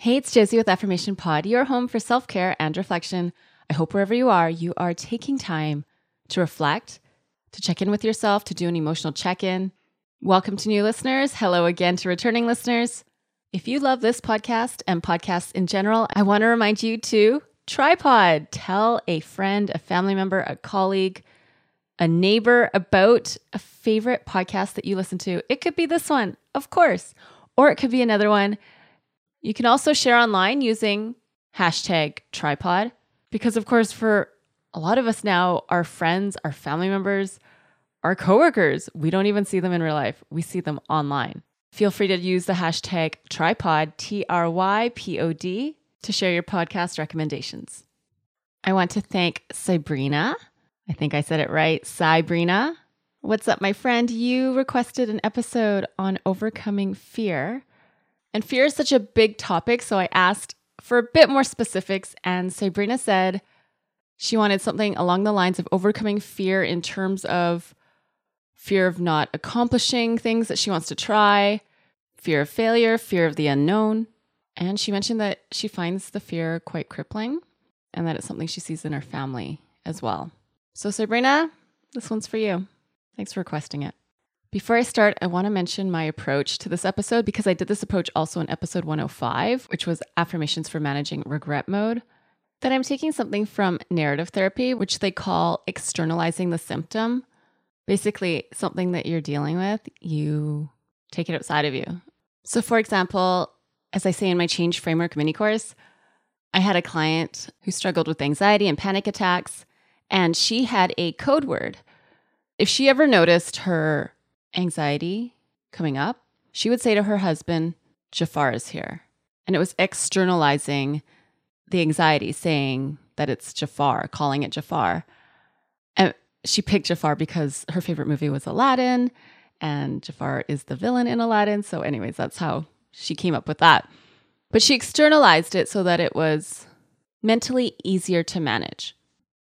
Hey, it's Josie with Affirmation Pod, your home for self care and reflection. I hope wherever you are, you are taking time to reflect, to check in with yourself, to do an emotional check in. Welcome to new listeners. Hello again to returning listeners. If you love this podcast and podcasts in general, I want to remind you to trypod. Tell a friend, a family member, a colleague, a neighbor about a favorite podcast that you listen to. It could be this one, of course, or it could be another one. You can also share online using hashtag trypod because, of course, for a lot of us now, our friends, our family members, our coworkers, we don't even see them in real life. We see them online. Feel free to use the hashtag trypod, T R Y P O D, to share your podcast recommendations. I want to thank Sabrina. I think I said it right. Sabrina. What's up, my friend? You requested an episode on overcoming fear. And fear is such a big topic, so I asked for a bit more specifics, and Sabrina said she wanted something along the lines of overcoming fear in terms of fear of not accomplishing things that she wants to try, fear of failure, fear of the unknown. And she mentioned that she finds the fear quite crippling and that it's something she sees in her family as well. So, Sabrina, this one's for you. Thanks for requesting it. Before I start, I want to mention my approach to this episode because I did this approach also in episode 105, which was affirmations for managing regret mode. That I'm taking something from narrative therapy, which they call externalizing the symptom. Basically, something that you're dealing with, you take it outside of you. So, for example, as I say in my change framework mini course, I had a client who struggled with anxiety and panic attacks, and she had a code word. If she ever noticed her anxiety coming up, she would say to her husband, Jafar is here. And it was externalizing the anxiety, saying that it's Jafar, calling it Jafar. And she picked Jafar because her favorite movie was Aladdin, and Jafar is the villain in Aladdin. So, anyways, that's how she came up with that. But she externalized it so that it was mentally easier to manage.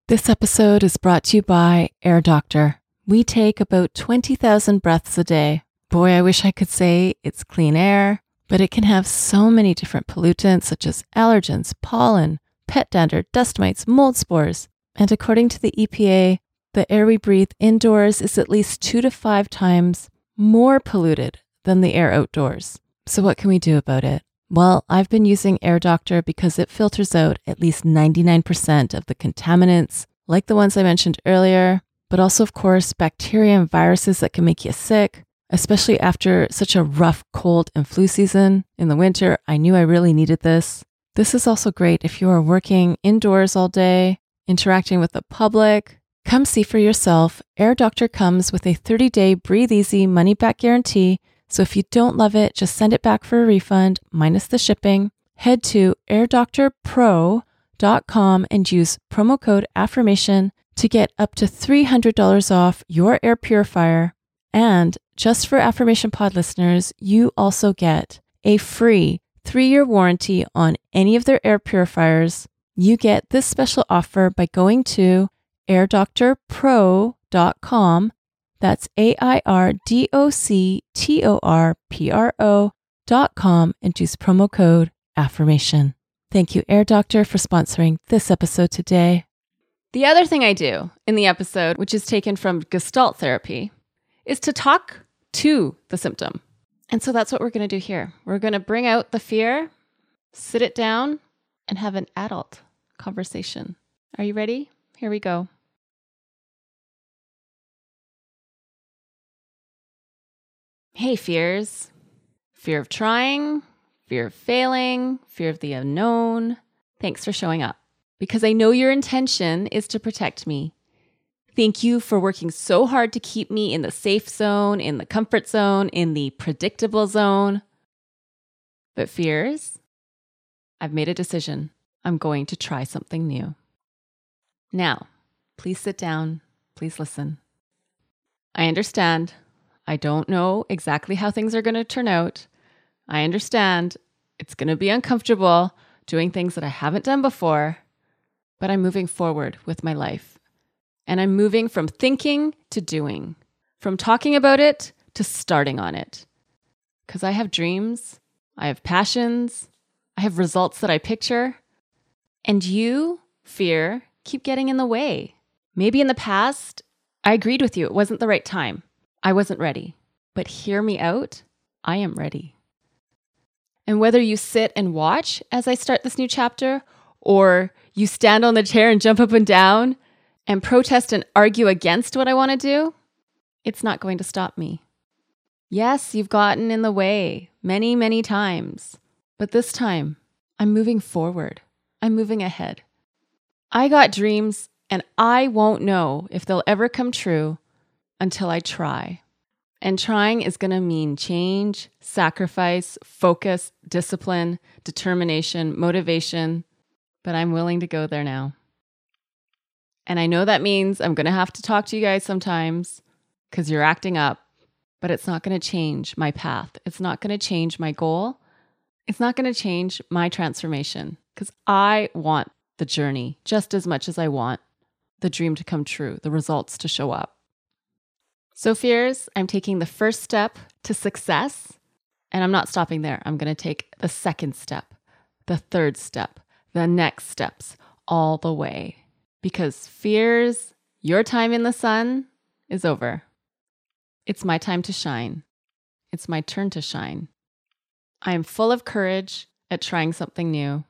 This episode is brought to you by Air Doctor. We take about 20,000 breaths a day. Boy, I wish I could say it's clean air, but it can have so many different pollutants such as allergens, pollen, pet dander, dust mites, mold spores. And according to the EPA, the air we breathe indoors is at least two to five times more polluted than the air outdoors. So, what can we do about it? Well, I've been using Air Doctor because it filters out at least 99% of the contaminants, like the ones I mentioned earlier, but also, of course, bacteria and viruses that can make you sick, especially after such a rough cold and flu season in the winter. I knew I really needed this. This is also great if you are working indoors all day, interacting with the public. Come see for yourself. Air Doctor comes with a 30 day breathe easy money back guarantee. So if you don't love it, just send it back for a refund minus the shipping. Head to airdoctorpro.com and use promo code affirmation to get up to $300 off your air purifier. And just for Affirmation Pod listeners, you also get a free three year warranty on any of their air purifiers. You get this special offer by going to airdoctorpro.com. That's A I R D O C T O R P R O.com and use promo code AFFIRMATION. Thank you, Air Doctor, for sponsoring this episode today. The other thing I do in the episode, which is taken from Gestalt therapy, is to talk to the symptom. And so that's what we're going to do here. We're going to bring out the fear sit it down and have an adult conversation. Are you ready? Here we go. Hey, fears. Fear of trying, fear of failing, fear of the unknown. Thanks for showing up because I know your intention is to protect me. Thank you for working so hard to keep me in the safe zone, in the comfort zone, in the predictable zone. But fears, I've made a decision. I'm going to try something new. Now, please sit down. Please listen. I understand. I don't know exactly how things are going to turn out. I understand it's going to be uncomfortable doing things that I haven't done before, but I'm moving forward with my life. And I'm moving from thinking to doing, from talking about it to starting on it. Because I have dreams, I have passions, I have results that I picture. And you, fear, keep getting in the way. Maybe in the past, I agreed with you, it wasn't the right time. I wasn't ready. But hear me out, I am ready. And whether you sit and watch as I start this new chapter, or you stand on the chair and jump up and down and protest and argue against what I want to do, it's not going to stop me. Yes, you've gotten in the way many, many times, but this time I'm moving forward. I'm moving ahead. I got dreams, and I won't know if they'll ever come true until I try. And trying is going to mean change, sacrifice, focus, discipline, determination, motivation. But I'm willing to go there now. And I know that means I'm going to have to talk to you guys sometimes because you're acting up, but it's not going to change my path. It's not going to change my goal. It's not going to change my transformation because I want the journey just as much as I want the dream to come true, the results to show up. So, fears, I'm taking the first step to success, and I'm not stopping there. I'm going to take the second step, the third step, the next steps, all the way. Because fears, your time in the sun is over. It's my time to shine. It's my turn to shine. I am full of courage at trying something new.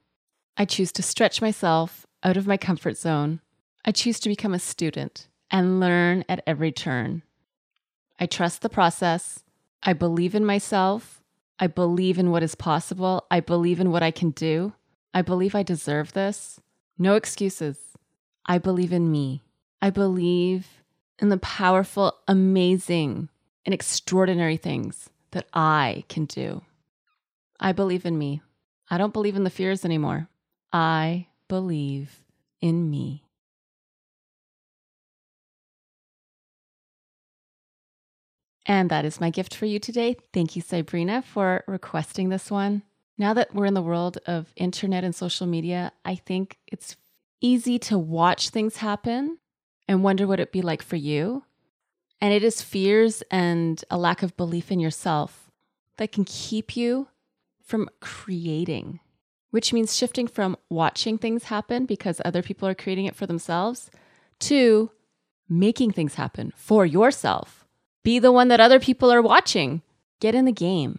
I choose to stretch myself out of my comfort zone. I choose to become a student and learn at every turn. I trust the process. I believe in myself. I believe in what is possible. I believe in what I can do. I believe I deserve this. No excuses. I believe in me. I believe in the powerful, amazing, and extraordinary things that I can do. I believe in me. I don't believe in the fears anymore. I believe in me. And that is my gift for you today. Thank you, Sabrina, for requesting this one. Now that we're in the world of internet and social media, I think it's easy to watch things happen and wonder what it'd be like for you. And it is fears and a lack of belief in yourself that can keep you from creating, which means shifting from watching things happen because other people are creating it for themselves to making things happen for yourself be the one that other people are watching. Get in the game.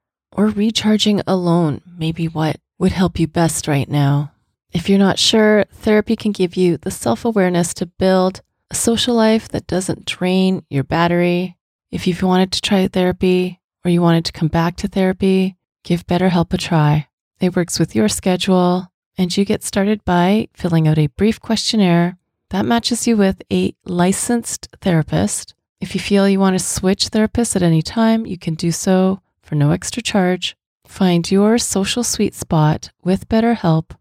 or recharging alone, maybe what would help you best right now. If you're not sure, therapy can give you the self awareness to build a social life that doesn't drain your battery. If you've wanted to try therapy or you wanted to come back to therapy, give BetterHelp a try. It works with your schedule, and you get started by filling out a brief questionnaire that matches you with a licensed therapist if you feel you want to switch therapists at any time, you can do so for no extra charge. Find your social sweet spot with BetterHelp.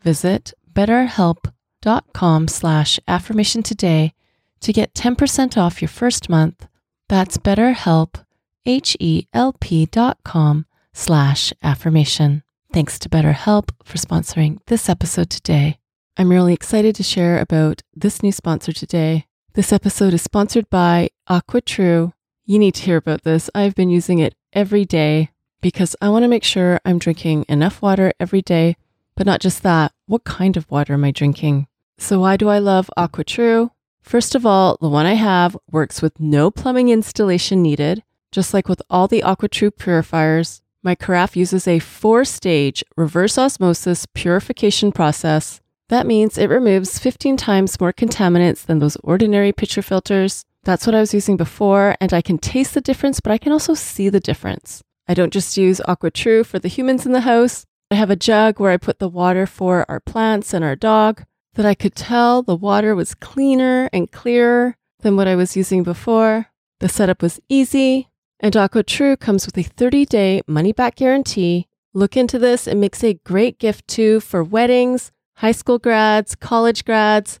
Visit betterhelp.com slash affirmation today to get 10% off your first month. That's betterhelp, H-E-L-P dot com slash affirmation. Thanks to BetterHelp for sponsoring this episode today. I'm really excited to share about this new sponsor today. This episode is sponsored by AquaTrue. You need to hear about this. I've been using it every day because I want to make sure I'm drinking enough water every day, but not just that. What kind of water am I drinking? So, why do I love AquaTrue? First of all, the one I have works with no plumbing installation needed. Just like with all the AquaTrue purifiers, my carafe uses a four stage reverse osmosis purification process that means it removes 15 times more contaminants than those ordinary pitcher filters. That's what I was using before, and I can taste the difference, but I can also see the difference. I don't just use AquaTrue for the humans in the house. I have a jug where I put the water for our plants and our dog that I could tell the water was cleaner and clearer than what I was using before. The setup was easy, and AquaTrue comes with a 30 day money back guarantee. Look into this, it makes a great gift too for weddings high school grads, college grads,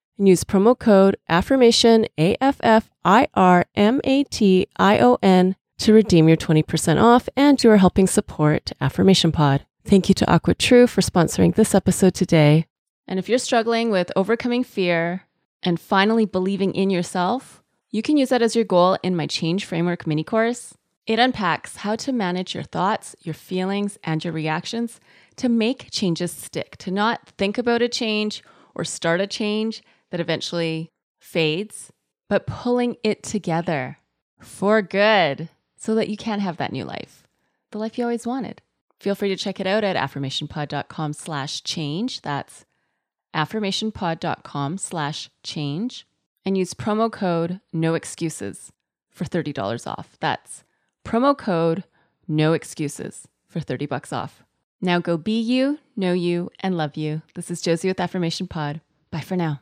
and use promo code affirmation A F F I R M A T I O N to redeem your 20% off and you are helping support Affirmation Pod. Thank you to AquaTrue for sponsoring this episode today. And if you're struggling with overcoming fear and finally believing in yourself, you can use that as your goal in my Change Framework mini course. It unpacks how to manage your thoughts, your feelings, and your reactions to make changes stick, to not think about a change or start a change that eventually fades, but pulling it together for good so that you can have that new life, the life you always wanted. Feel free to check it out at affirmationpod.com slash change. That's affirmationpod.com slash change and use promo code no excuses for $30 off. That's promo code no excuses for 30 bucks off. Now go be you, know you, and love you. This is Josie with Affirmation Pod. Bye for now.